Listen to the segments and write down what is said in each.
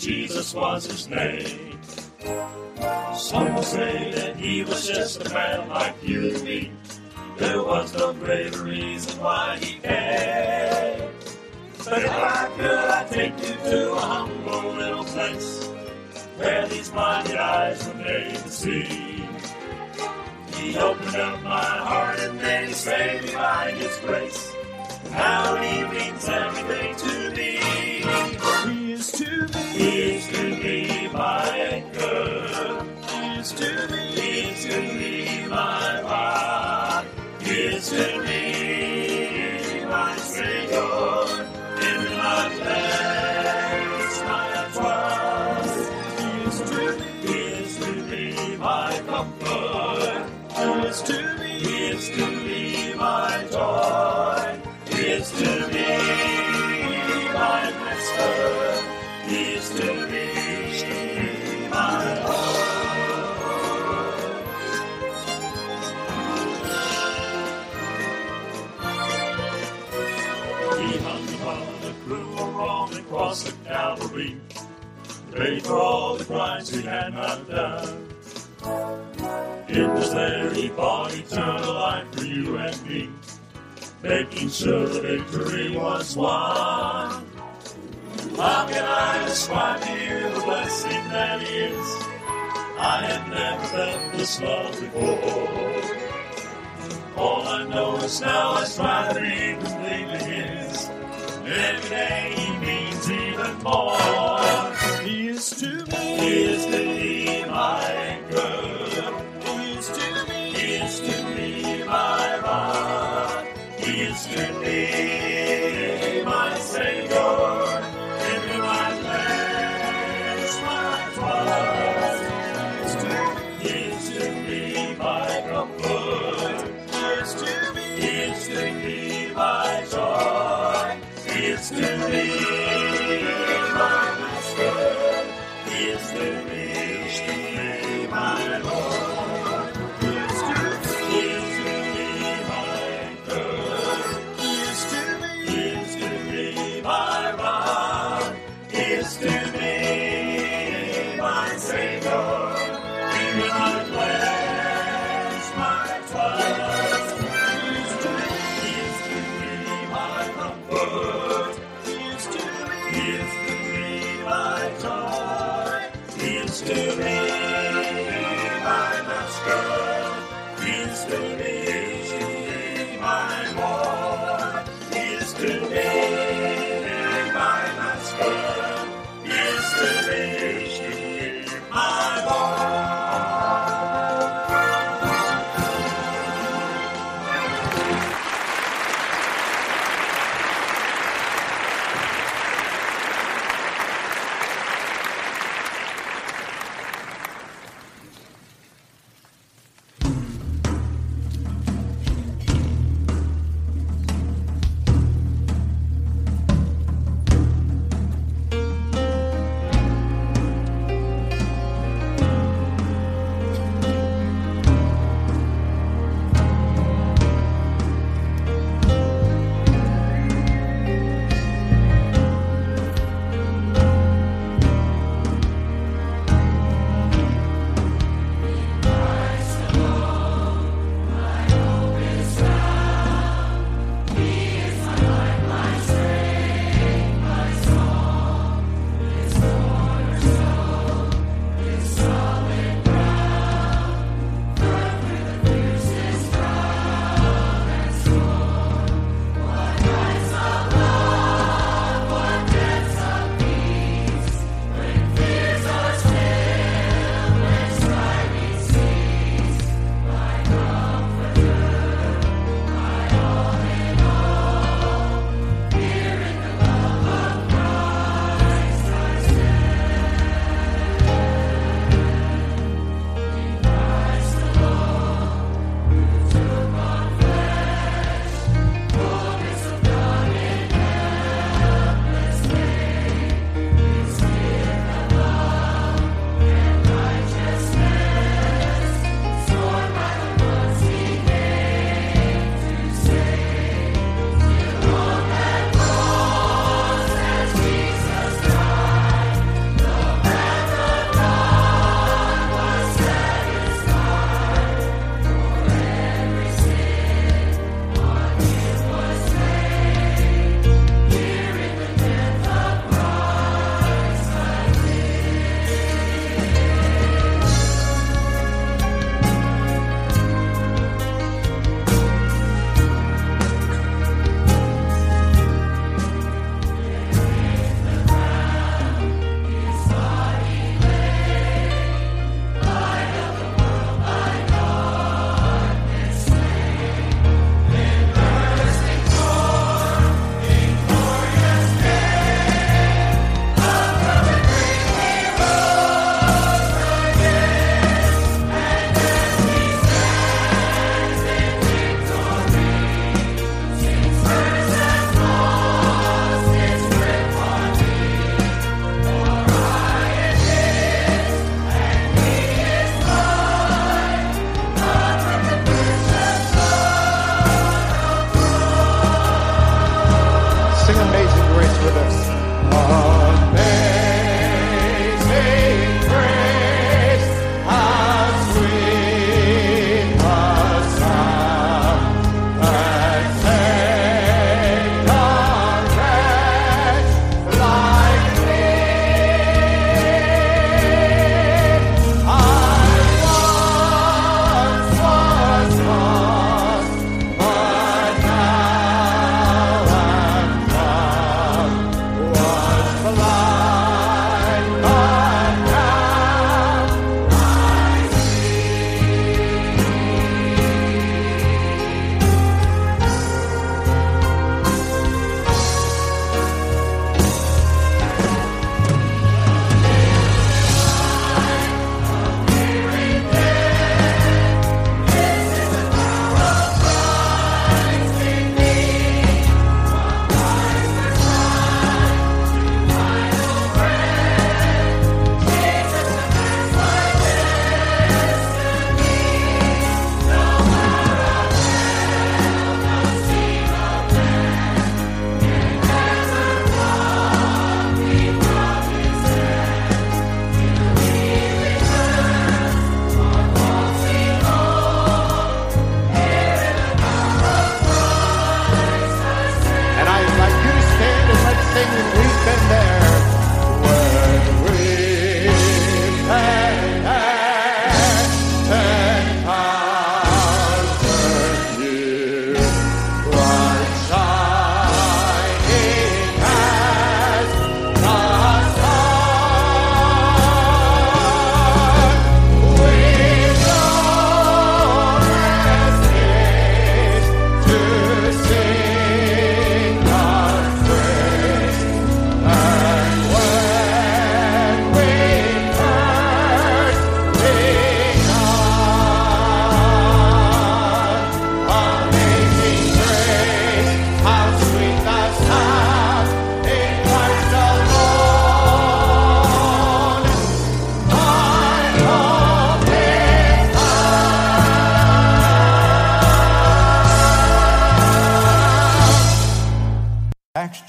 Jesus was his name. Some will say that he was just a man like you and me. There was no greater reason why he came. But if I could, I'd take you to a humble little place where these blinded eyes were made to see. He opened up my heart and then he saved me by his grace. Now he means everything to me. Is to me. Is to me my anchor. Is to me. Is to me my rock. Is to me cross of Calvary, paid for all the crimes he had not done. In his there he bought eternal life for you and me, making sure the victory was won. How can I describe to you the blessing that is? I have never felt this love before. All I know is now I strive to be completely his. Every day even more. He is to me. He is to me my anchor. He is to me. He is to me my rock. He is to me my Savior. In my place, my trust. He is to me my comfort. He is to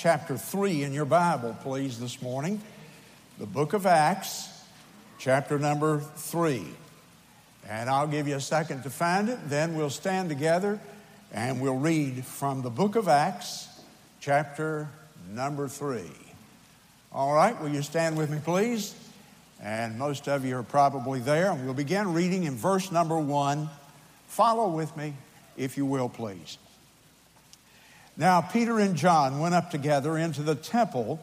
chapter 3 in your Bible, please, this morning. The book of Acts, chapter number 3. And I'll give you a second to find it, then we'll stand together and we'll read from the book of Acts, chapter number 3. All right, will you stand with me, please? And most of you are probably there. And we'll begin reading in verse number 1. Follow with me, if you will, please. Now, Peter and John went up together into the temple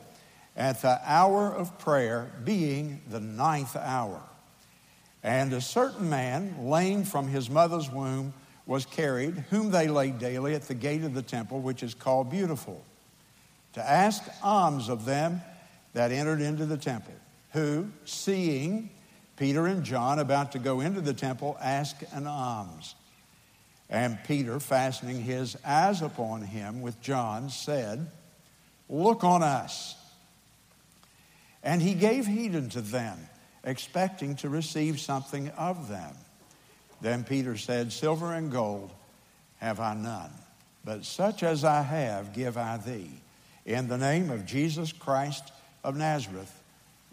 at the hour of prayer, being the ninth hour. And a certain man, lame from his mother's womb, was carried, whom they laid daily at the gate of the temple, which is called Beautiful, to ask alms of them that entered into the temple, who, seeing Peter and John about to go into the temple, asked an alms. And Peter, fastening his eyes upon him with John, said, Look on us. And he gave heed unto them, expecting to receive something of them. Then Peter said, Silver and gold have I none, but such as I have give I thee. In the name of Jesus Christ of Nazareth,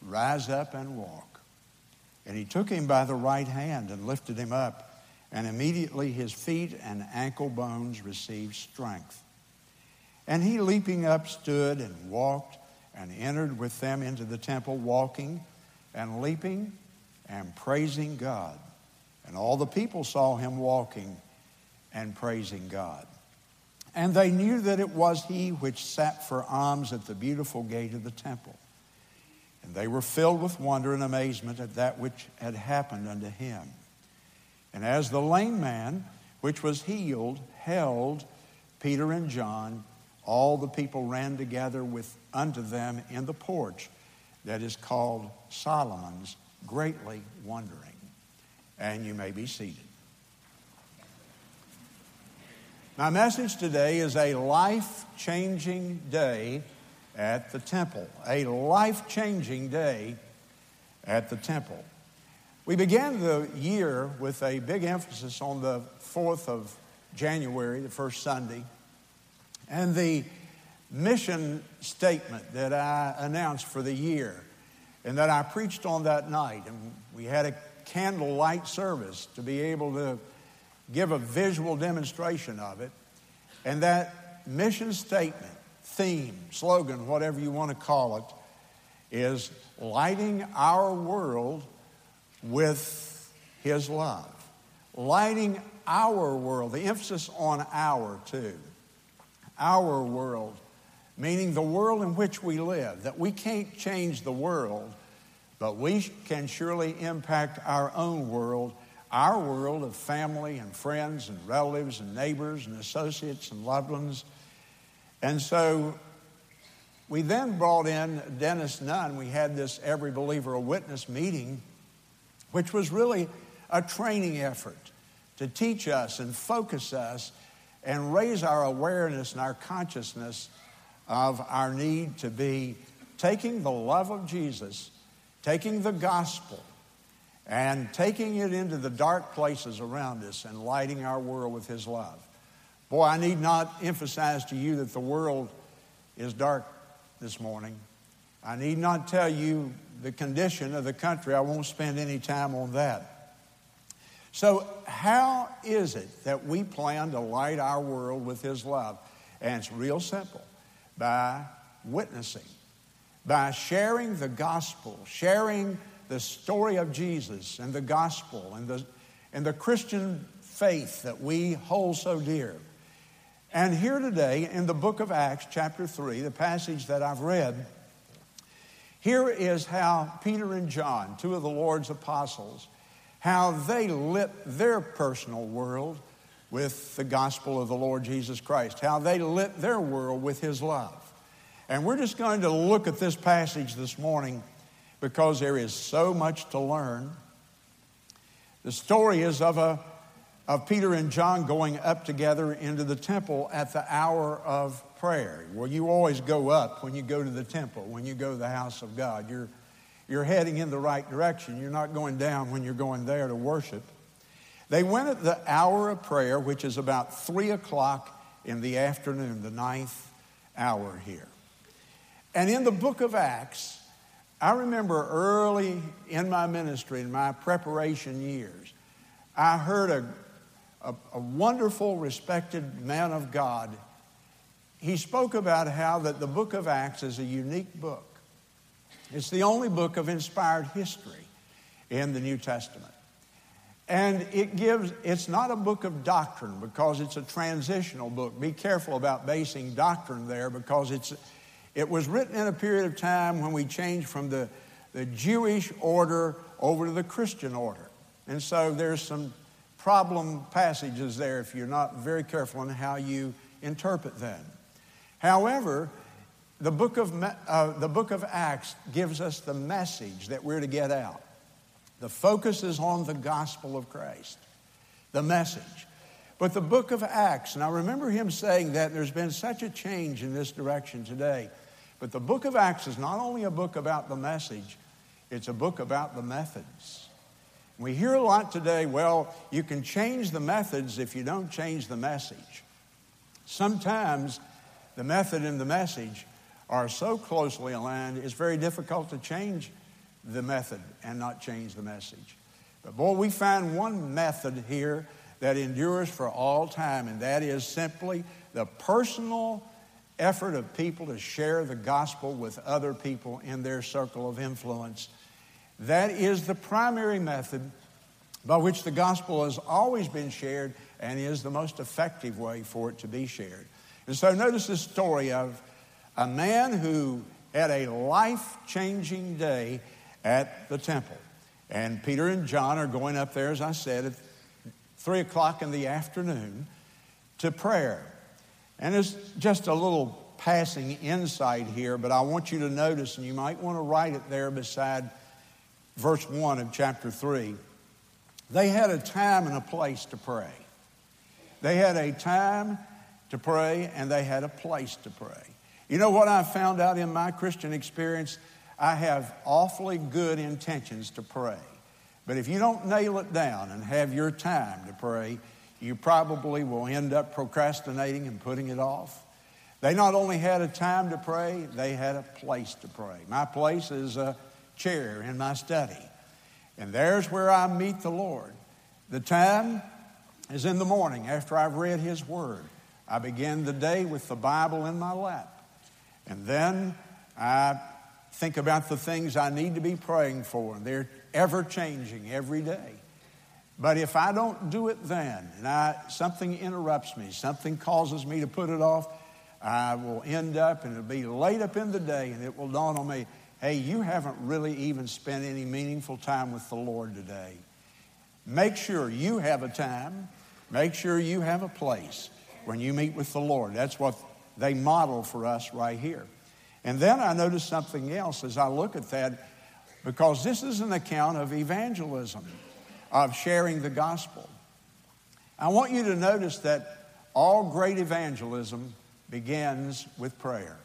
rise up and walk. And he took him by the right hand and lifted him up and immediately his feet and ankle bones received strength. And he, leaping up, stood and walked and entered with them into the temple, walking and leaping and praising God. And all the people saw him walking and praising God. And they knew that it was he which sat for alms at the beautiful gate of the temple. And they were filled with wonder and amazement at that which had happened unto him. And as the lame man, which was healed, held Peter and John, all the people ran together with unto them in the porch that is called Solomon's, greatly wondering. And you may be seated. My message today is a life changing day at the temple. A life changing day at the temple. We began the year with a big emphasis on the 4th of January, the first Sunday, and the mission statement that I announced for the year and that I preached on that night. And we had a candlelight service to be able to give a visual demonstration of it. And that mission statement, theme, slogan, whatever you want to call it, is lighting our world with his love, lighting our world, the emphasis on our too, our world, meaning the world in which we live, that we can't change the world, but we can surely impact our own world, our world of family and friends and relatives and neighbors and associates and loved ones. And so we then brought in Dennis Nunn. We had this Every Believer a Witness meeting which was really a training effort to teach us and focus us and raise our awareness and our consciousness of our need to be taking the love of Jesus, taking the gospel, and taking it into the dark places around us and lighting our world with His love. Boy, I need not emphasize to you that the world is dark this morning. I need not tell you the condition of the country. I won't spend any time on that. So, how is it that we plan to light our world with His love? And it's real simple by witnessing, by sharing the gospel, sharing the story of Jesus and the gospel and the, and the Christian faith that we hold so dear. And here today in the book of Acts, chapter 3, the passage that I've read, here is how Peter and John, two of the Lord's apostles, how they lit their personal world with the gospel of the Lord Jesus Christ, how they lit their world with his love. And we're just going to look at this passage this morning because there is so much to learn. The story is of, a, of Peter and John going up together into the temple at the hour of prayer. Well, you always go up when you go to the temple, when you go to the house of God. You're, you're heading in the right direction. You're not going down when you're going there to worship. They went at the hour of prayer, which is about 3 o'clock in the afternoon, the ninth hour here. And in the book of Acts, I remember early in my ministry, in my preparation years, I heard a, a, a wonderful, respected man of God. He spoke about how that the book of Acts is a unique book. It's the only book of inspired history in the New Testament. And it gives, it's not a book of doctrine because it's a transitional book. Be careful about basing doctrine there because it's, it was written in a period of time when we changed from the, the Jewish order over to the Christian order. And so there's some problem passages there if you're not very careful in how you interpret them. However, the book of, uh, the book of Acts gives us the message that we're to get out. The focus is on the gospel of Christ, the message. But the book of Acts, and I remember him saying that there's been such a change in this direction today. But the book of Acts is not only a book about the message, it's a book about the methods. We hear a lot today, well, you can change the methods if you don't change the message. Sometimes the method and the message are so closely aligned, it's very difficult to change the method and not change the message. But boy, we find one method here that endures for all time, and that is simply the personal effort of people to share the gospel with other people in their circle of influence. That is the primary method by which the gospel has always been shared and is the most effective way for it to be shared. And so notice the story of a man who had a life changing day at the temple. And Peter and John are going up there, as I said, at three o'clock in the afternoon to prayer. And it's just a little passing insight here, but I want you to notice, and you might want to write it there beside verse 1 of chapter 3. They had a time and a place to pray. They had a time to pray, and they had a place to pray. You know what I found out in my Christian experience? I have awfully good intentions to pray. But if you don't nail it down and have your time to pray, you probably will end up procrastinating and putting it off. They not only had a time to pray, they had a place to pray. My place is a chair in my study. And there's where I meet the Lord. The time is in the morning after I've read His Word. I begin the day with the Bible in my lap. And then I think about the things I need to be praying for. And they're ever changing every day. But if I don't do it then, and I, something interrupts me, something causes me to put it off, I will end up, and it'll be late up in the day, and it will dawn on me hey, you haven't really even spent any meaningful time with the Lord today. Make sure you have a time, make sure you have a place when you meet with the Lord. That's what they model for us right here. And then I noticed something else as I look at that, because this is an account of evangelism, of sharing the gospel. I want you to notice that all great evangelism begins with prayer.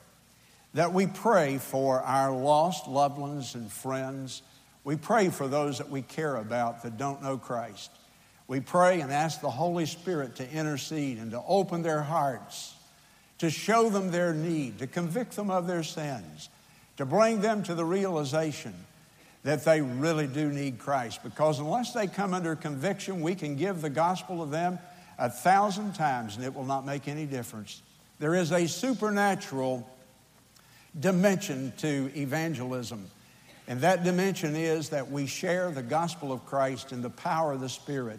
That we pray for our lost loved ones and friends. We pray for those that we care about that don't know Christ. We pray and ask the Holy Spirit to intercede and to open their hearts to show them their need, to convict them of their sins, to bring them to the realization that they really do need Christ. Because unless they come under conviction, we can give the gospel to them a thousand times and it will not make any difference. There is a supernatural dimension to evangelism. And that dimension is that we share the gospel of Christ in the power of the Spirit.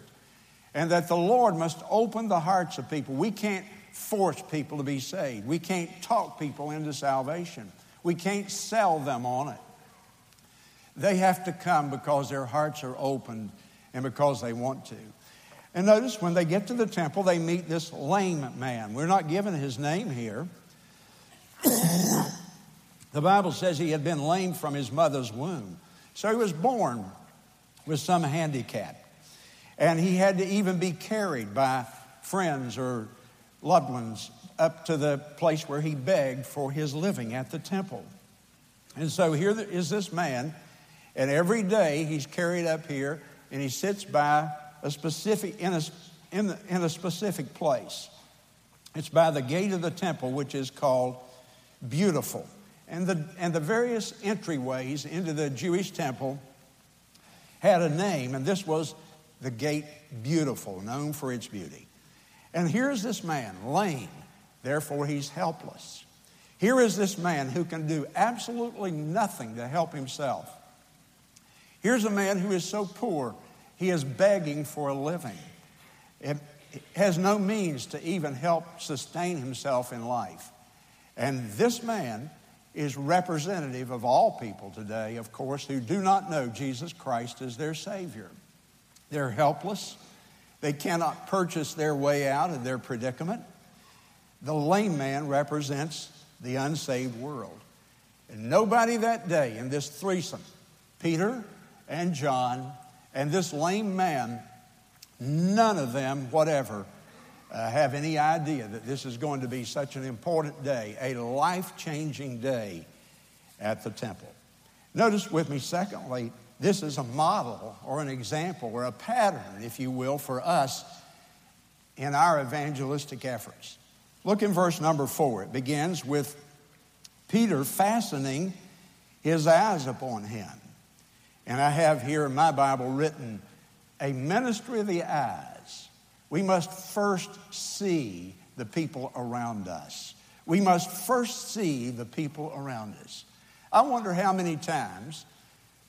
And that the Lord must open the hearts of people. We can't force people to be saved. We can't talk people into salvation. We can't sell them on it. They have to come because their hearts are opened and because they want to. And notice when they get to the temple, they meet this lame man. We're not given his name here. the Bible says he had been lame from his mother's womb. So he was born with some handicap. And he had to even be carried by friends or loved ones up to the place where he begged for his living at the temple. And so here is this man, and every day he's carried up here and he sits by a specific, in a, in, the, in a specific place. It's by the gate of the temple, which is called Beautiful. And the, and the various entryways into the Jewish temple had a name, and this was the Gate Beautiful, known for its beauty. And here's this man, lame, therefore he's helpless. Here is this man who can do absolutely nothing to help himself. Here's a man who is so poor, he is begging for a living. It has no means to even help sustain himself in life. And this man is representative of all people today, of course, who do not know Jesus Christ as their Savior. They're helpless. They cannot purchase their way out of their predicament. The lame man represents the unsaved world. And nobody that day in this threesome, Peter and John and this lame man, none of them, whatever, uh, have any idea that this is going to be such an important day, a life changing day at the temple. Notice with me, secondly, this is a model or an example or a pattern, if you will, for us in our evangelistic efforts. Look in verse number four. It begins with Peter fastening his eyes upon him. And I have here in my Bible written, a ministry of the eyes. We must first see the people around us. We must first see the people around us. I wonder how many times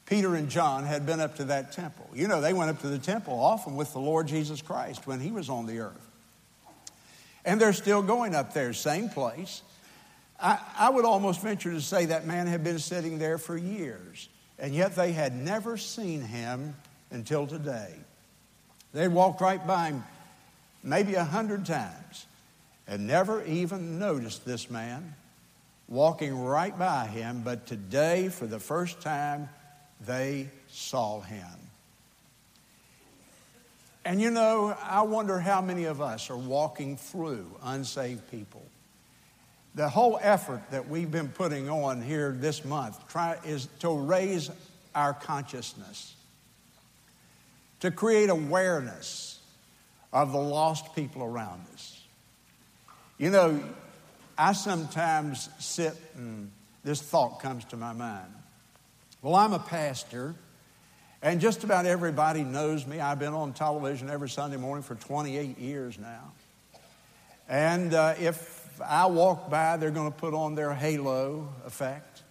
Peter and John had been up to that temple. You know, they went up to the temple often with the Lord Jesus Christ when he was on the earth. And they're still going up there, same place. I, I would almost venture to say that man had been sitting there for years, and yet they had never seen him until today. They'd walked right by him maybe a hundred times and never even noticed this man walking right by him, but today, for the first time, they saw him. And you know, I wonder how many of us are walking through unsaved people. The whole effort that we've been putting on here this month try, is to raise our consciousness, to create awareness of the lost people around us. You know, I sometimes sit and this thought comes to my mind. Well, I'm a pastor, and just about everybody knows me. I've been on television every Sunday morning for 28 years now. And uh, if I walk by, they're going to put on their halo effect.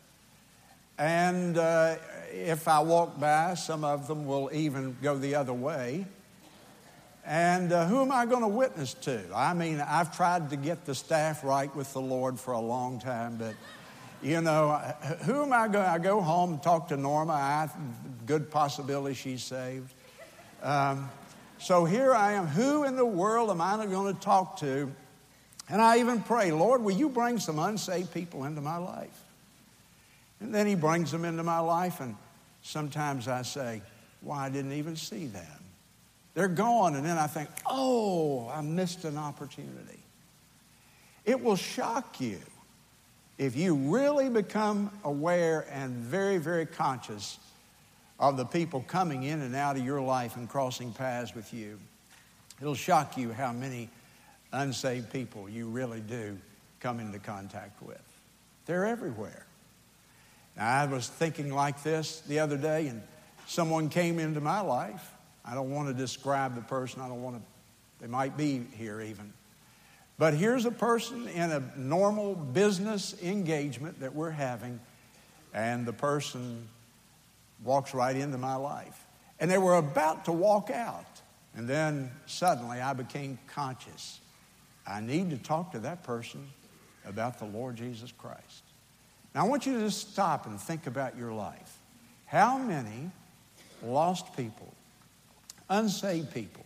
And uh, if I walk by, some of them will even go the other way. And uh, who am I going to witness to? I mean, I've tried to get the staff right with the Lord for a long time, but you know, who am I going? I go home and talk to Norma. I good possibility she's saved. Um, so here I am. Who in the world am I going to talk to? And I even pray, Lord, will you bring some unsaved people into my life? And then He brings them into my life, and sometimes I say, Why, I didn't even see them. They're gone, and then I think, Oh, I missed an opportunity. It will shock you if you really become aware and very, very conscious of the people coming in and out of your life and crossing paths with you, it'll shock you how many unsaved people you really do come into contact with. They're everywhere. Now, I was thinking like this the other day, and someone came into my life. I don't want to describe the person, I don't want to, they might be here even. But here's a person in a normal business engagement that we're having, and the person walks right into my life. And they were about to walk out, and then suddenly I became conscious. I need to talk to that person about the Lord Jesus Christ. Now, I want you to just stop and think about your life. How many lost people, unsaved people,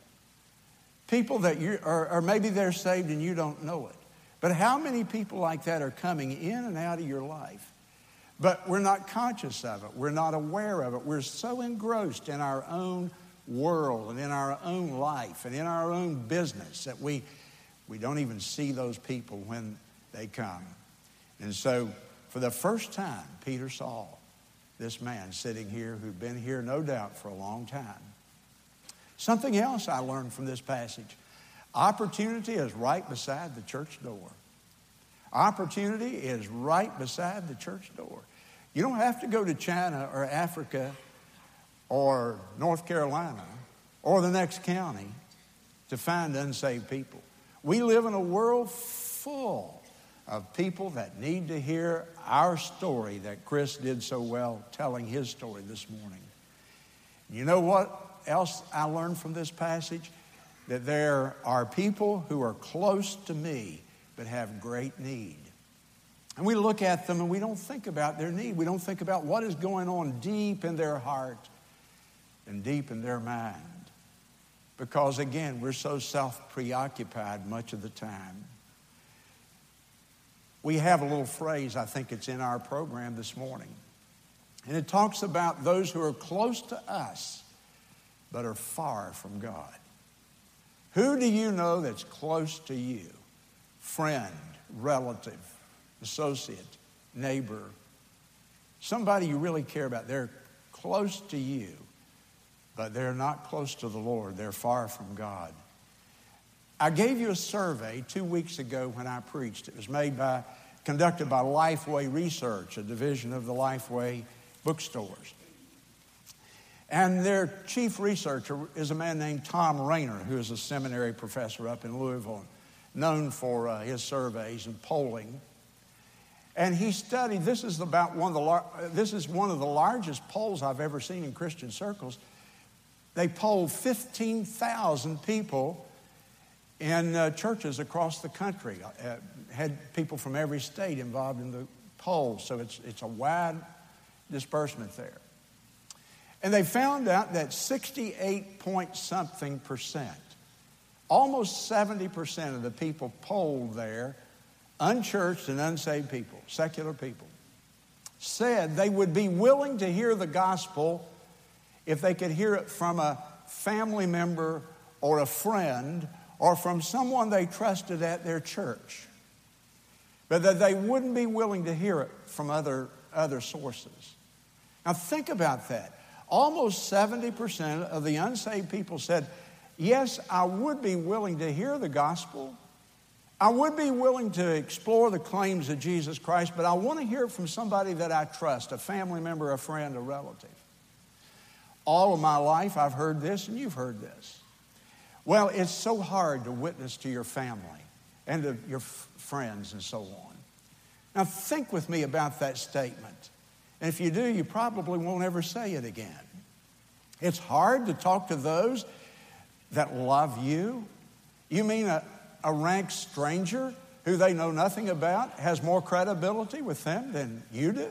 People that you, or, or maybe they're saved and you don't know it. But how many people like that are coming in and out of your life? But we're not conscious of it. We're not aware of it. We're so engrossed in our own world and in our own life and in our own business that we, we don't even see those people when they come. And so, for the first time, Peter saw this man sitting here who'd been here, no doubt, for a long time. Something else I learned from this passage opportunity is right beside the church door. Opportunity is right beside the church door. You don't have to go to China or Africa or North Carolina or the next county to find unsaved people. We live in a world full of people that need to hear our story that Chris did so well telling his story this morning. You know what else I learned from this passage? That there are people who are close to me but have great need. And we look at them and we don't think about their need. We don't think about what is going on deep in their heart and deep in their mind. Because again, we're so self preoccupied much of the time. We have a little phrase, I think it's in our program this morning. And it talks about those who are close to us but are far from God. Who do you know that's close to you? Friend, relative, associate, neighbor, somebody you really care about. They're close to you, but they're not close to the Lord. They're far from God. I gave you a survey two weeks ago when I preached. It was made by, conducted by Lifeway Research, a division of the Lifeway bookstores. And their chief researcher is a man named Thom Rainer, who is a seminary professor up in Louisville, known for uh, his surveys and polling. And he studied, this is about one of the, this is one of the largest polls I've ever seen in Christian circles. They polled 15,000 people in uh, churches across the country. Uh, had people from every state involved in the polls, so it's, it's a wide disbursement there. And they found out that 68 point something percent, almost 70% of the people polled there, unchurched and unsaved people, secular people, said they would be willing to hear the gospel if they could hear it from a family member or a friend or from someone they trusted at their church, but that they wouldn't be willing to hear it from other, other sources. Now, think about that. Almost 70% of the unsaved people said, Yes, I would be willing to hear the gospel. I would be willing to explore the claims of Jesus Christ, but I want to hear it from somebody that I trust a family member, a friend, a relative. All of my life, I've heard this, and you've heard this. Well, it's so hard to witness to your family and to your f- friends and so on. Now, think with me about that statement. And if you do, you probably won't ever say it again. It's hard to talk to those that love you. You mean a, a rank stranger who they know nothing about has more credibility with them than you do?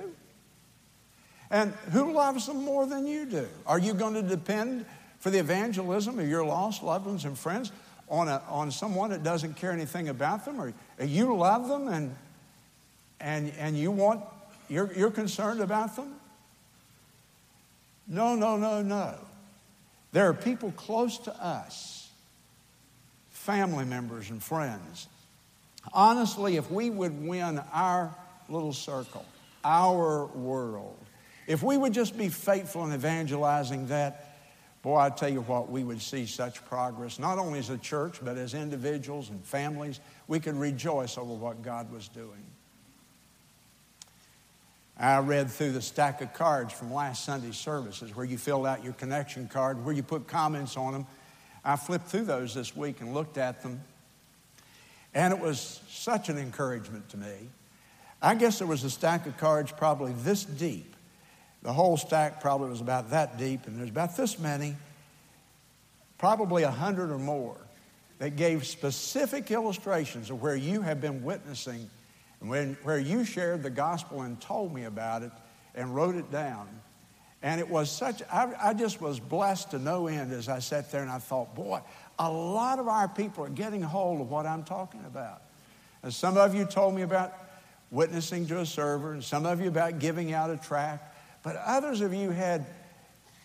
And who loves them more than you do? Are you going to depend for the evangelism of your lost loved ones and friends on, a, on someone that doesn't care anything about them? Or uh, you love them and, and, and you want you're, you're concerned about them? No, no, no, no. There are people close to us, family members and friends. Honestly, if we would win our little circle, our world, if we would just be faithful in evangelizing that, boy, I tell you what, we would see such progress, not only as a church, but as individuals and families. We could rejoice over what God was doing. I read through the stack of cards from last Sunday's services where you filled out your connection card, where you put comments on them. I flipped through those this week and looked at them, and it was such an encouragement to me. I guess there was a stack of cards probably this deep. The whole stack probably was about that deep, and there's about this many, probably a hundred or more, that gave specific illustrations of where you have been witnessing when, where you shared the gospel and told me about it and wrote it down. And it was such, I, I just was blessed to no end as I sat there and I thought, boy, a lot of our people are getting a hold of what I'm talking about. And some of you told me about witnessing to a server, and some of you about giving out a tract, but others of you had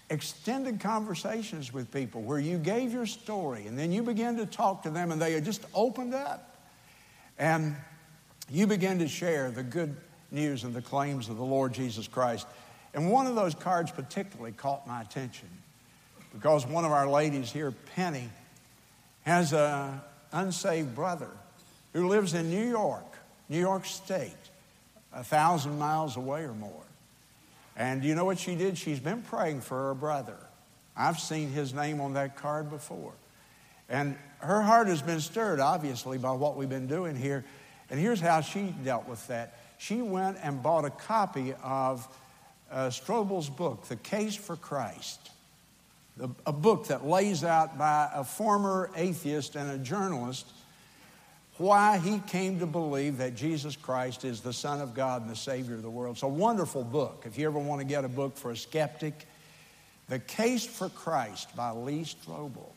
extended conversations with people where you gave your story and then you began to talk to them and they just opened up. And you begin to share the good news and the claims of the Lord Jesus Christ. And one of those cards particularly caught my attention because one of our ladies here, Penny, has an unsaved brother who lives in New York New York State, a thousand miles away or more. And you know what she did? She's been praying for her brother. I've seen his name on that card before. And her heart has been stirred, obviously, by what we've been doing here. And here's how she dealt with that. She went and bought a copy of uh, Strobel's book, The Case for Christ, a book that lays out by a former atheist and a journalist why he came to believe that Jesus Christ is the Son of God and the Savior of the world. It's a wonderful book. If you ever want to get a book for a skeptic, The Case for Christ by Lee Strobel.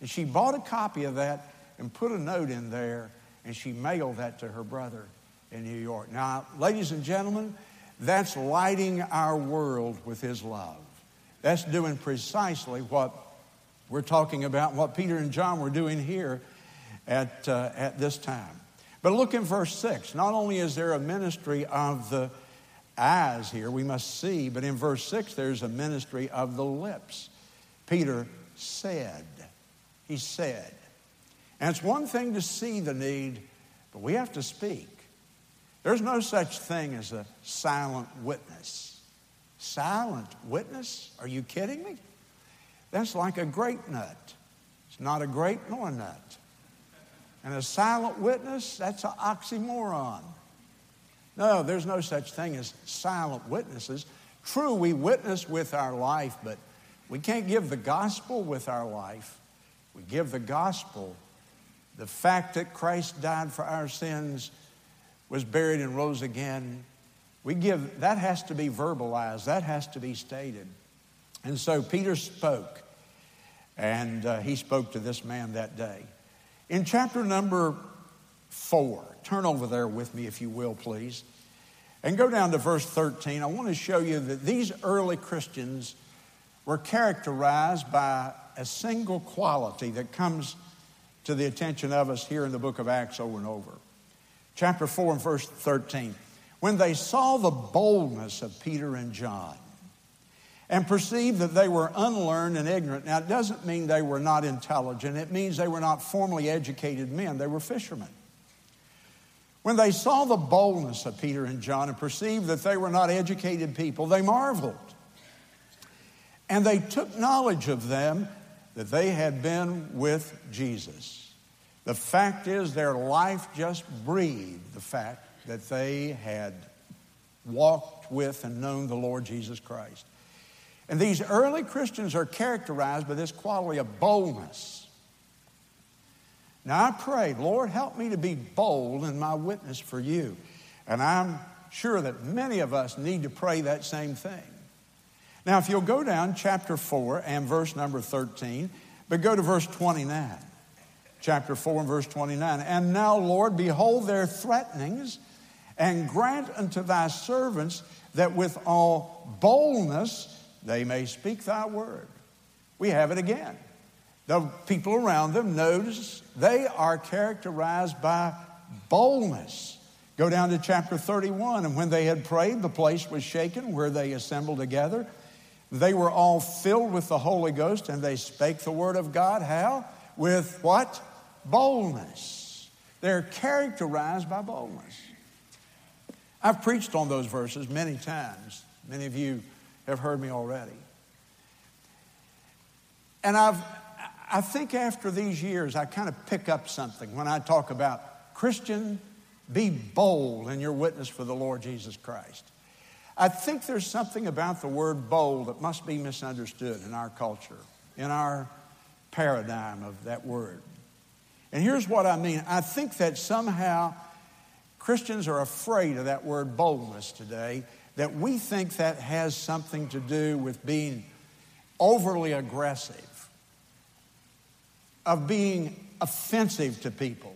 And she bought a copy of that and put a note in there, and she mailed that to her brother in New York. Now, ladies and gentlemen, that's lighting our world with his love. That's doing precisely what we're talking about, what Peter and John were doing here at, uh, at this time. But look in verse 6. Not only is there a ministry of the eyes here, we must see, but in verse 6, there's a ministry of the lips. Peter said, He said. And it's one thing to see the need, but we have to speak. There's no such thing as a silent witness. Silent witness? Are you kidding me? That's like a grape nut. It's not a grape nor a nut. And a silent witness, that's an oxymoron. No, there's no such thing as silent witnesses. True, we witness with our life, but we can't give the gospel with our life. We give the gospel the fact that Christ died for our sins, was buried, and rose again. We give, that has to be verbalized, that has to be stated. And so Peter spoke, and uh, he spoke to this man that day. In chapter number four, turn over there with me, if you will, please, and go down to verse 13. I want to show you that these early Christians were characterized by a single quality that comes to the attention of us here in the book of Acts over and over. Chapter 4 and verse 13. When they saw the boldness of Peter and John, and perceived that they were unlearned and ignorant. Now, it doesn't mean they were not intelligent, it means they were not formally educated men, they were fishermen. When they saw the boldness of Peter and John and perceived that they were not educated people, they marveled. And they took knowledge of them that they had been with Jesus. The fact is, their life just breathed the fact that they had walked with and known the Lord Jesus Christ. And these early Christians are characterized by this quality of boldness. Now I prayed, Lord, help me to be bold in my witness for you. And I'm sure that many of us need to pray that same thing. Now, if you'll go down chapter 4 and verse number 13, but go to verse 29. Chapter 4 and verse 29. And now, Lord, behold their threatenings, and grant unto thy servants that with all boldness they may speak thy word. We have it again. The people around them notice they are characterized by boldness. Go down to chapter 31, and when they had prayed, the place was shaken where they assembled together. They were all filled with the Holy Ghost, and they spake the word of God. How? With what? Boldness. They're characterized by boldness. I've preached on those verses many times. Many of you have heard me already. And I've, I think after these years, I kind of pick up something when I talk about Christian, be bold in your witness for the Lord Jesus Christ. I think there's something about the word bold that must be misunderstood in our culture, in our paradigm of that word. And here's what I mean I think that somehow Christians are afraid of that word boldness today that we think that has something to do with being overly aggressive, of being offensive to people,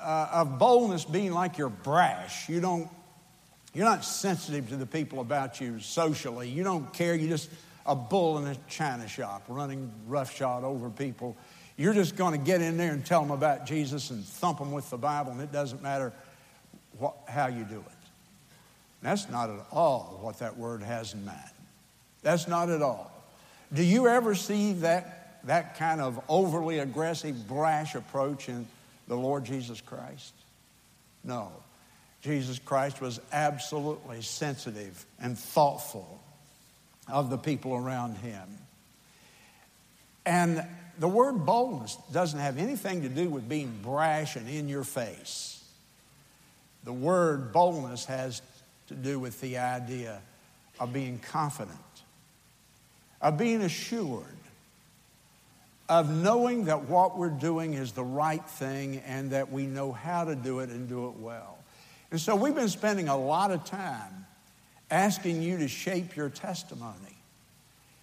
uh, of boldness being like you're brash. You don't, you're not sensitive to the people about you socially. You don't care. You're just a bull in a china shop running roughshod over people. You're just going to get in there and tell them about Jesus and thump them with the Bible, and it doesn't matter what, how you do it. That's not at all what that word has in mind. That's not at all. Do you ever see that, that kind of overly aggressive, brash approach in the Lord Jesus Christ? No. Jesus Christ was absolutely sensitive and thoughtful of the people around him. And the word boldness doesn't have anything to do with being brash and in your face. The word boldness has to do with the idea of being confident, of being assured, of knowing that what we're doing is the right thing and that we know how to do it and do it well. And so we've been spending a lot of time asking you to shape your testimony.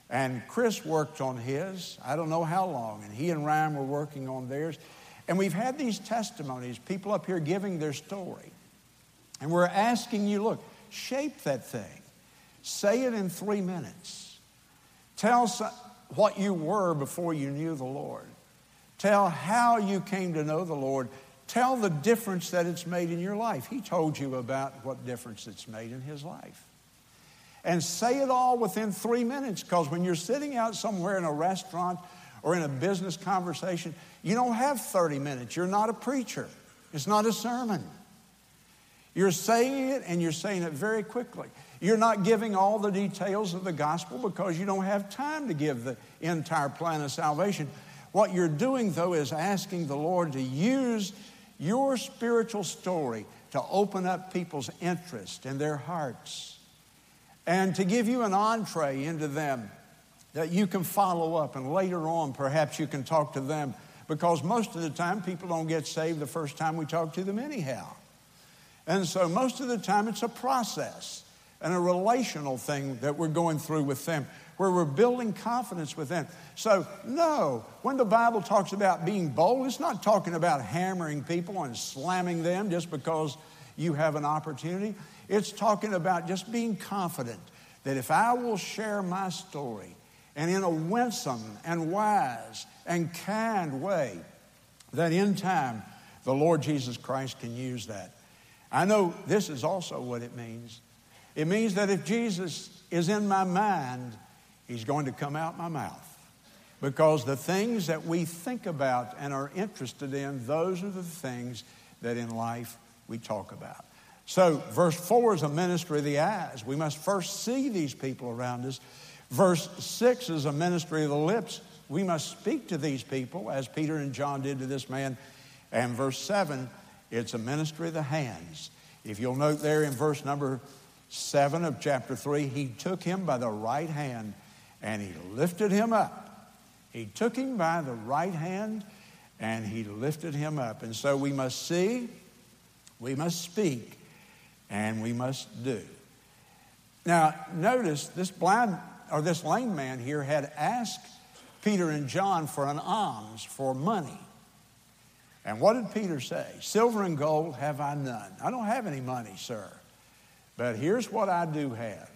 And Chris worked on his, I don't know how long, and he and Ryan were working on theirs. And we've had these testimonies, people up here giving their story. And we're asking you, look, shape that thing. Say it in three minutes. Tell what you were before you knew the Lord. Tell how you came to know the Lord Tell the difference that it's made in your life. He told you about what difference it's made in his life. And say it all within three minutes because when you're sitting out somewhere in a restaurant or in a business conversation, you don't have 30 minutes. You're not a preacher, it's not a sermon. You're saying it and you're saying it very quickly. You're not giving all the details of the gospel because you don't have time to give the entire plan of salvation. What you're doing, though, is asking the Lord to use your spiritual story to open up people's interest in their hearts and to give you an entree into them that you can follow up and later on perhaps you can talk to them because most of the time people don't get saved the first time we talk to them anyhow. And so most of the time it's a process and a relational thing that we're going through with them where we're building confidence with them So, no, when the Bible talks about being bold, it's not talking about hammering people and slamming them just because you have an opportunity. It's talking about just being confident that if I will share my story and in a winsome and wise and kind way, that in time the Lord Jesus Christ can use that. I know this is also what it means. It means that if Jesus is in my mind, He's going to come out my mouth. Because the things that we think about and are interested in, those are the things that in life we talk about. So, verse 4 is a ministry of the eyes. We must first see these people around us. Verse 6 is a ministry of the lips. We must speak to these people as Peter and John did to this man. And verse 7, it's a ministry of the hands. If you'll note there in verse number 7 of chapter 3, he took him by the right hand and he lifted him up. He took him by the right hand and he lifted him up. And so we must see, we must speak, and we must do. Now, notice this blind or this lame man here had asked Peter and John for an alms, for money. And what did Peter say? Silver and gold have I none. I don't have any money, sir. But here's what I do have.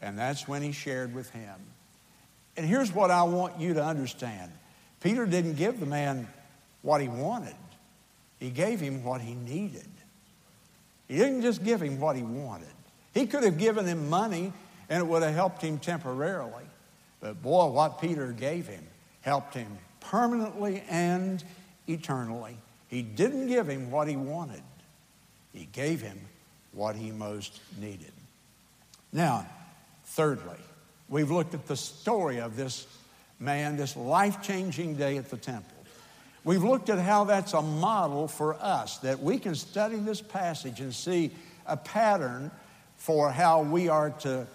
And that's when he shared with him. And here's what I want you to understand Peter didn't give the man what he wanted, he gave him what he needed. He didn't just give him what he wanted. He could have given him money and it would have helped him temporarily. But boy, what Peter gave him helped him permanently and eternally. He didn't give him what he wanted, he gave him what he most needed. Now, thirdly, We've looked at the story of this man, this life changing day at the temple. We've looked at how that's a model for us, that we can study this passage and see a pattern for how we are to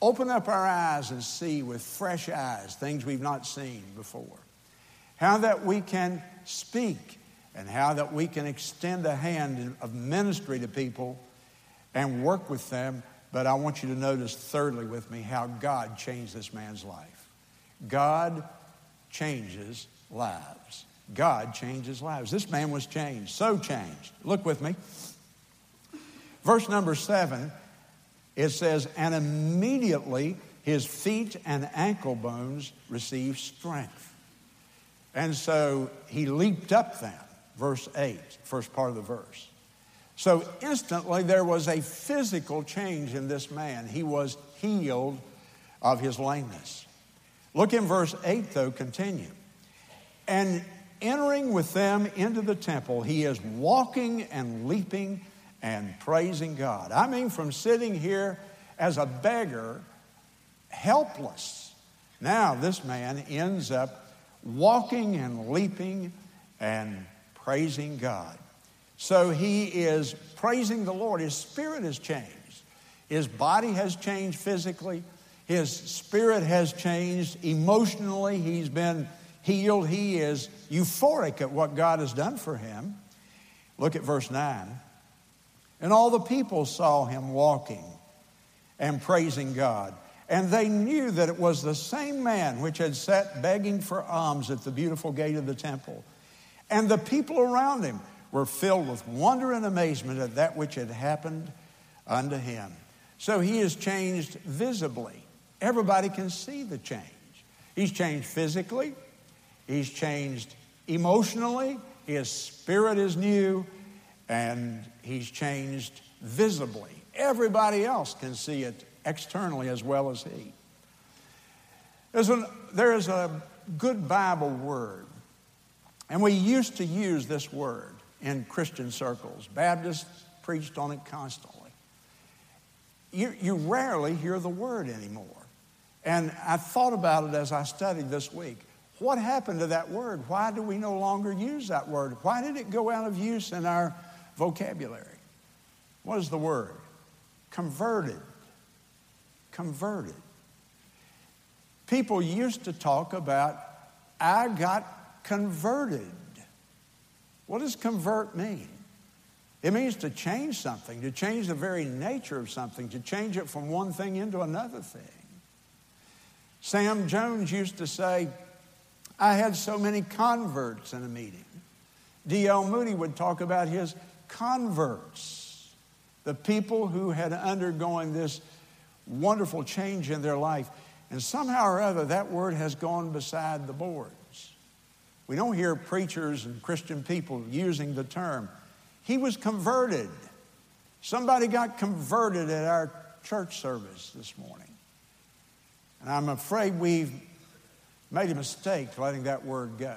open up our eyes and see with fresh eyes things we've not seen before. How that we can speak and how that we can extend a hand of ministry to people and work with them but I want you to notice, thirdly, with me, how God changed this man's life. God changes lives. God changes lives. This man was changed, so changed. Look with me. Verse number seven, it says, And immediately his feet and ankle bones received strength. And so he leaped up then. Verse 8, first part of the verse. So instantly there was a physical change in this man. He was healed of his lameness. Look in verse 8, though, continue. And entering with them into the temple, he is walking and leaping and praising God. I mean, from sitting here as a beggar, helpless. Now, this man ends up walking and leaping and praising God. So he is praising the Lord. His spirit has changed. His body has changed physically. His spirit has changed emotionally. He's been healed. He is euphoric at what God has done for him. Look at verse 9. And all the people saw him walking and praising God. And they knew that it was the same man which had sat begging for alms at the beautiful gate of the temple. And the people around him were filled with wonder and amazement at that which had happened unto him. So he has changed visibly. Everybody can see the change. He's changed physically, he's changed emotionally, his spirit is new, and he's changed visibly. Everybody else can see it externally as well as he. There's, an, there is a good Bible word, and we used to use this word in Christian circles. Baptists preached on it constantly. You, you rarely hear the word anymore. And I thought about it as I studied this week. What happened to that word? Why do we no longer use that word? Why did it go out of use in our vocabulary? What is the word? Converted. Converted. People used to talk about, I got converted. What does convert mean? It means to change something, to change the very nature of something, to change it from one thing into another thing. Sam Jones used to say, I had so many converts in a meeting. D.L. Moody would talk about his converts, the people who had undergone this wonderful change in their life. And somehow or other, that word has gone beside the boards. We don't hear preachers and Christian people using the term. He was converted. Somebody got converted at our church service this morning. And I'm afraid we've made a mistake letting that word go.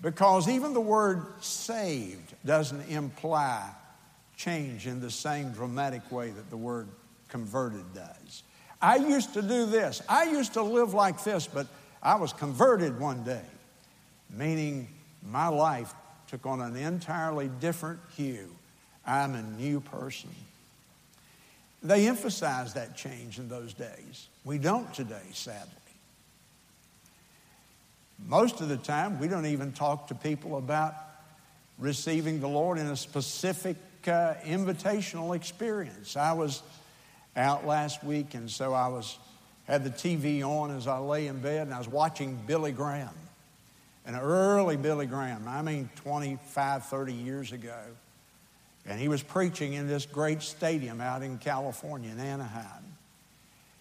Because even the word saved doesn't imply change in the same dramatic way that the word converted does. I used to do this. I used to live like this, but I was converted one day, meaning my life took on an entirely different hue. I'm a new person. They emphasized that change in those days. We don't today, sadly. Most of the time, we don't even talk to people about receiving the Lord in a specific uh, invitational experience. I was out last week, and so I was had the TV on as I lay in bed, and I was watching Billy Graham, an early Billy Graham. I mean, 25, 30 years ago. And he was preaching in this great stadium out in California, in Anaheim.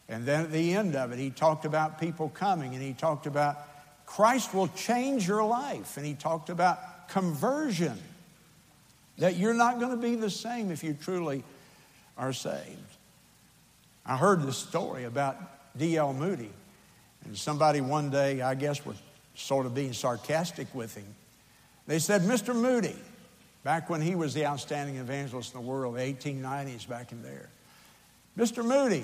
And then at the end of it, he talked about people coming and he talked about Christ will change your life. And he talked about conversion, that you're not going to be the same if you truly are saved. I heard this story about D.L. Moody, and somebody one day, I guess, was sort of being sarcastic with him. They said, Mr. Moody, back when he was the outstanding evangelist in the world, the 1890s, back in there. Mr. Moody,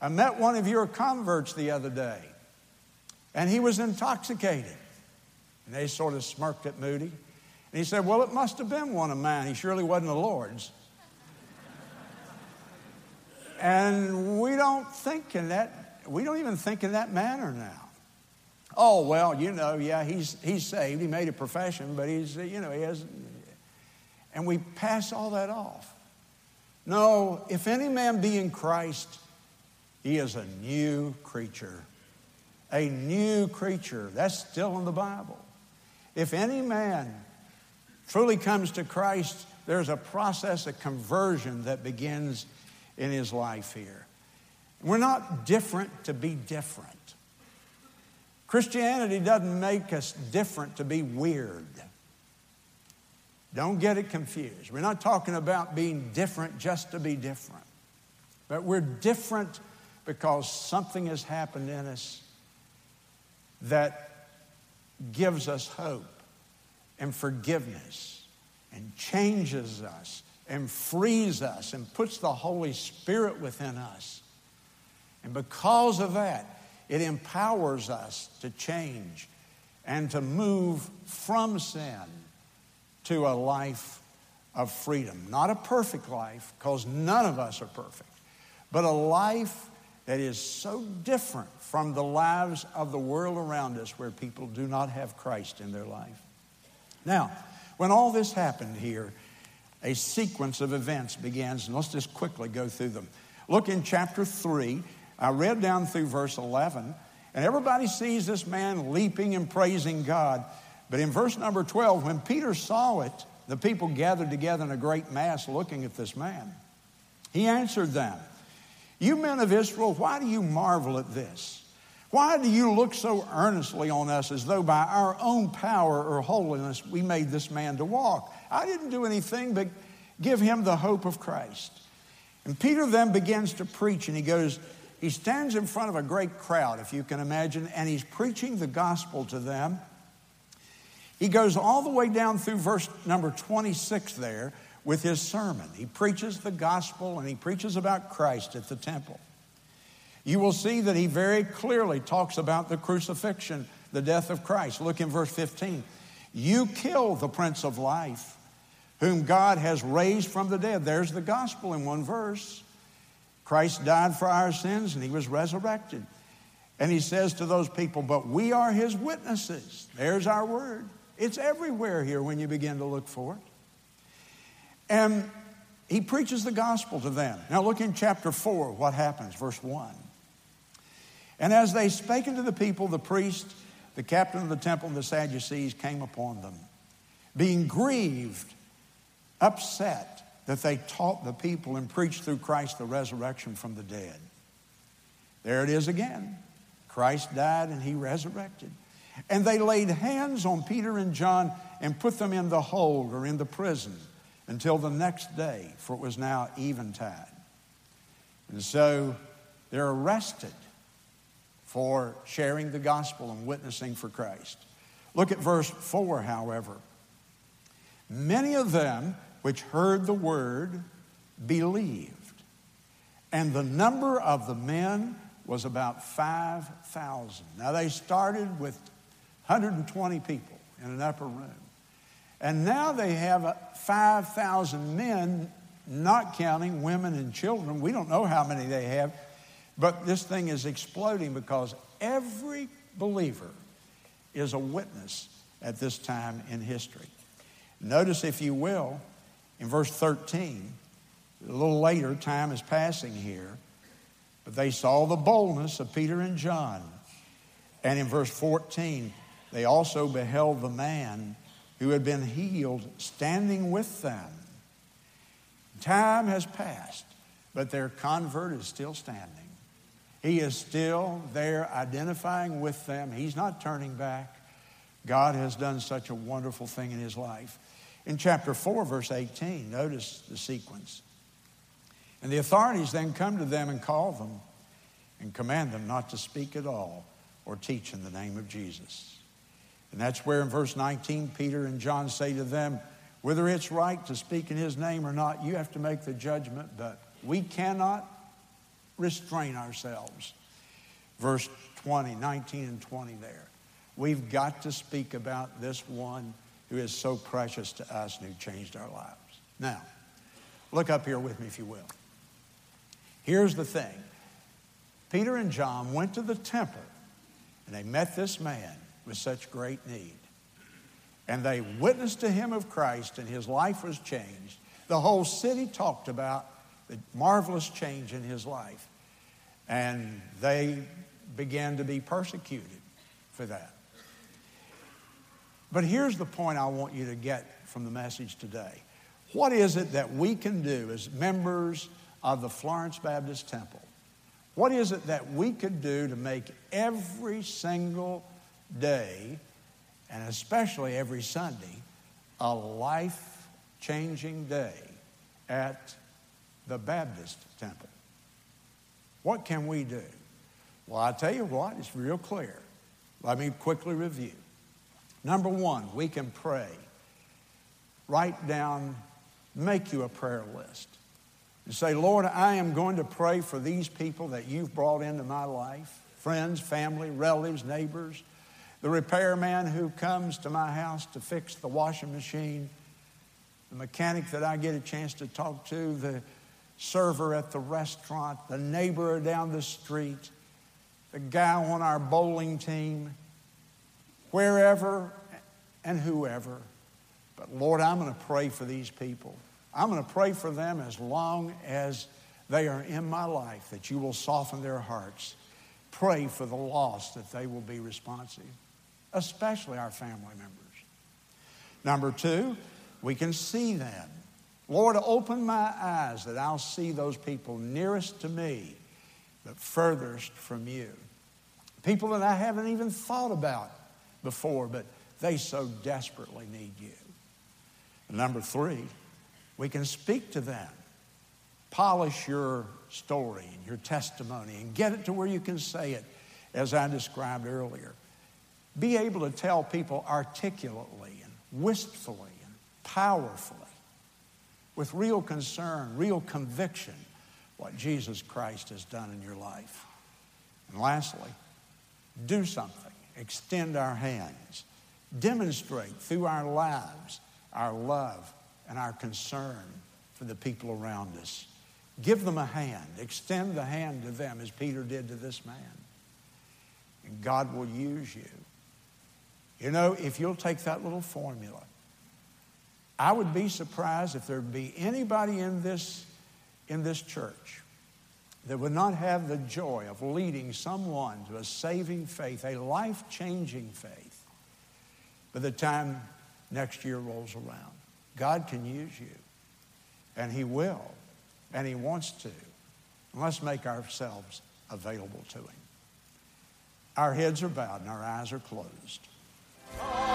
I met one of your converts the other day, and he was intoxicated. And they sort of smirked at Moody. And he said, Well, it must have been one of mine. He surely wasn't the Lord's. and we don't think in that, we don't even think in that manner now. Oh, well, you know, yeah, he's, he's saved. He made a profession, but he's, you know, he hasn't. And we pass all that off. No, if any man be in Christ, he is a new creature. A new creature. That's still in the Bible. If any man truly comes to Christ, there's a process of conversion that begins in his life here. We're not different to be different. Christianity doesn't make us different to be weird. Don't get it confused. We're not talking about being different just to be different, but we're different because something has happened in us that gives us hope and forgiveness and changes us and frees us and puts the Holy Spirit within us. And because of that, it empowers us to change and to move from sin to a life of freedom. Not a perfect life, because none of us are perfect, but a life that is so different from the lives of the world around us where people do not have Christ in their life. Now, when all this happened here, a sequence of events begins, and let's just quickly go through them. Look in chapter 3. I read down through verse 11, and everybody sees this man leaping and praising God. But in verse number 12, when Peter saw it, the people gathered together in a great mass looking at this man. He answered them, You men of Israel, why do you marvel at this? Why do you look so earnestly on us as though by our own power or holiness we made this man to walk? I didn't do anything but give him the hope of Christ. And Peter then begins to preach, and he goes, he stands in front of a great crowd, if you can imagine, and he's preaching the gospel to them. He goes all the way down through verse number 26 there with his sermon. He preaches the gospel and he preaches about Christ at the temple. You will see that he very clearly talks about the crucifixion, the death of Christ. Look in verse 15. You kill the Prince of Life, whom God has raised from the dead. There's the gospel in one verse. Christ died for our sins and he was resurrected. And he says to those people, But we are his witnesses. There's our word. It's everywhere here when you begin to look for it. And he preaches the gospel to them. Now look in chapter 4, what happens, verse 1. And as they spake unto the people, the priest, the captain of the temple, and the Sadducees came upon them, being grieved, upset that they taught the people and preached through Christ the resurrection from the dead. There it is again. Christ died and he resurrected. And they laid hands on Peter and John and put them in the hold or in the prison until the next day, for it was now eventide. And so they're arrested for sharing the gospel and witnessing for Christ. Look at verse 4, however. Many of them which heard the word believed, and the number of the men was about 5,000. Now they started with 120 people in an upper room. And now they have 5,000 men, not counting women and children. We don't know how many they have, but this thing is exploding because every believer is a witness at this time in history. Notice, if you will, in verse 13, a little later, time is passing here, but they saw the boldness of Peter and John. And in verse 14, they also beheld the man who had been healed standing with them. Time has passed, but their convert is still standing. He is still there identifying with them. He's not turning back. God has done such a wonderful thing in his life. In chapter 4, verse 18, notice the sequence. And the authorities then come to them and call them and command them not to speak at all or teach in the name of Jesus. And that's where in verse 19, Peter and John say to them, whether it's right to speak in his name or not, you have to make the judgment, but we cannot restrain ourselves. Verse 20, 19 and 20 there. We've got to speak about this one who is so precious to us and who changed our lives. Now, look up here with me, if you will. Here's the thing Peter and John went to the temple and they met this man with such great need. And they witnessed to him of Christ, and his life was changed. The whole city talked about the marvelous change in his life. And they began to be persecuted for that. But here's the point I want you to get from the message today. What is it that we can do as members of the Florence Baptist Temple? What is it that we could do to make every single day, and especially every Sunday, a life changing day at the Baptist temple. What can we do? Well, I tell you what, it's real clear. Let me quickly review. Number one, we can pray. Write down make you a prayer list and say, Lord, I am going to pray for these people that you've brought into my life friends, family, relatives, neighbors, the repairman who comes to my house to fix the washing machine, the mechanic that I get a chance to talk to, the server at the restaurant, the neighbor down the street, the guy on our bowling team, wherever and whoever. But Lord, I'm going to pray for these people. I'm going to pray for them as long as they are in my life, that you will soften their hearts. Pray for the lost, that they will be responsive, especially our family members. Number two, we can see them. Lord, open my eyes that I'll see those people nearest to me, but furthest from you. People that I haven't even thought about before, but they so desperately need you. And number three, we can speak to them. Polish your story and your testimony and get it to where you can say it as I described earlier. Be able to tell people articulately and wistfully and powerfully with real concern, real conviction, what Jesus Christ has done in your life. And lastly, do something, extend our hands, demonstrate through our lives our love and our concern for the people around us. Give them a hand, extend the hand to them as Peter did to this man. And God will use you. You know, if you'll take that little formula, I would be surprised if there'd be anybody in this, in this church that would not have the joy of leading someone to a saving faith, a life changing faith, by the time next year rolls around. God can use you, and He will, and He wants to. Let's make ourselves available to Him. Our heads are bowed and our eyes are closed. It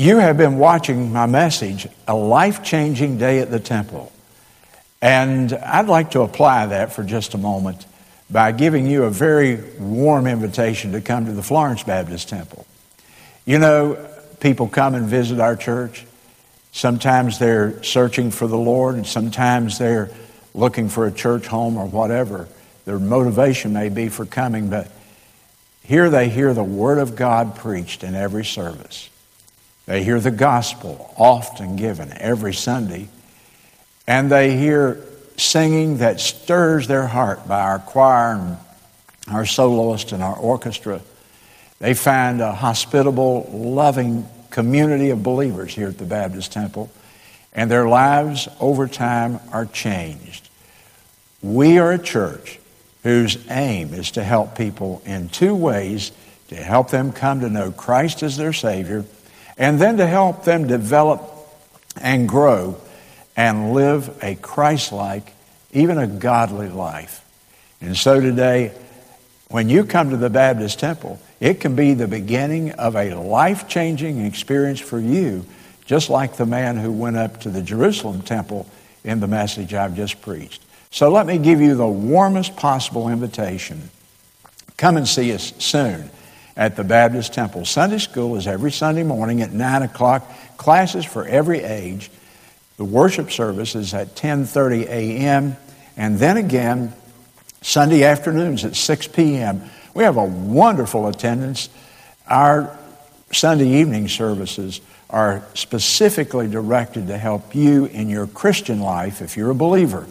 you have been watching my message, A Life Changing Day at the Temple. And I'd like to apply that for just a moment by giving you a very warm invitation to come to the Florence Baptist Temple. You know, people come and visit our church. Sometimes they're searching for the Lord, and sometimes they're looking for a church home or whatever their motivation may be for coming, but here they hear the Word of God preached in every service. They hear the gospel often given every Sunday, and they hear singing that stirs their heart by our choir and our soloist and our orchestra. They find a hospitable, loving community of believers here at the Baptist Temple, and their lives over time are changed. We are a church whose aim is to help people in two ways to help them come to know Christ as their Savior, and then to help them develop and grow and live a Christ like, even a godly life. And so today, when you come to the Baptist Temple, it can be the beginning of a life changing experience for you, just like the man who went up to the Jerusalem temple in the message I've just preached. So let me give you the warmest possible invitation. Come and see us soon at the Baptist Temple. Sunday school is every Sunday morning at 9 o'clock. Classes for every age. The worship service is at 10.30 a.m. And then again, Sunday afternoons at 6 p.m. We have a wonderful attendance. Our Sunday evening services are specifically directed to help you in your Christian life if you're a believer.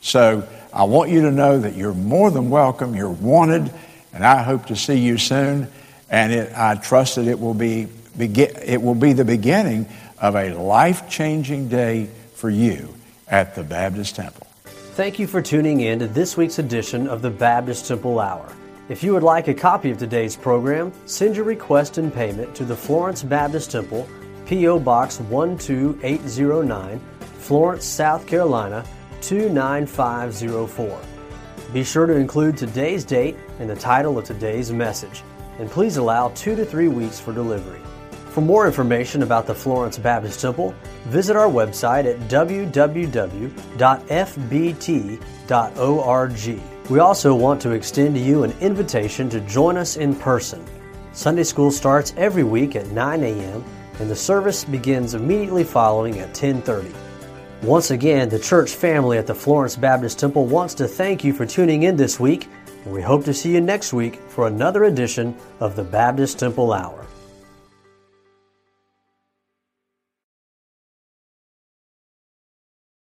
So I want you to know that you're more than welcome, you're wanted, and I hope to see you soon. And it, I trust that it will be, it will be the beginning of a life changing day for you at the Baptist Temple. Thank you for tuning in to this week's edition of the Baptist Temple Hour. If you would like a copy of today's program, send your request and payment to the Florence Baptist Temple, P.O. Box 12809, Florence, South Carolina 29504. Be sure to include today's date and the title of today's message, and please allow two to three weeks for delivery. For more information about the Florence Baptist Temple, visit our website at www.fbt.org. We also want to extend to you an invitation to join us in person. Sunday school starts every week at 9 a.m. and the service begins immediately following at 10:30. Once again, the church family at the Florence Baptist Temple wants to thank you for tuning in this week, and we hope to see you next week for another edition of the Baptist Temple Hour.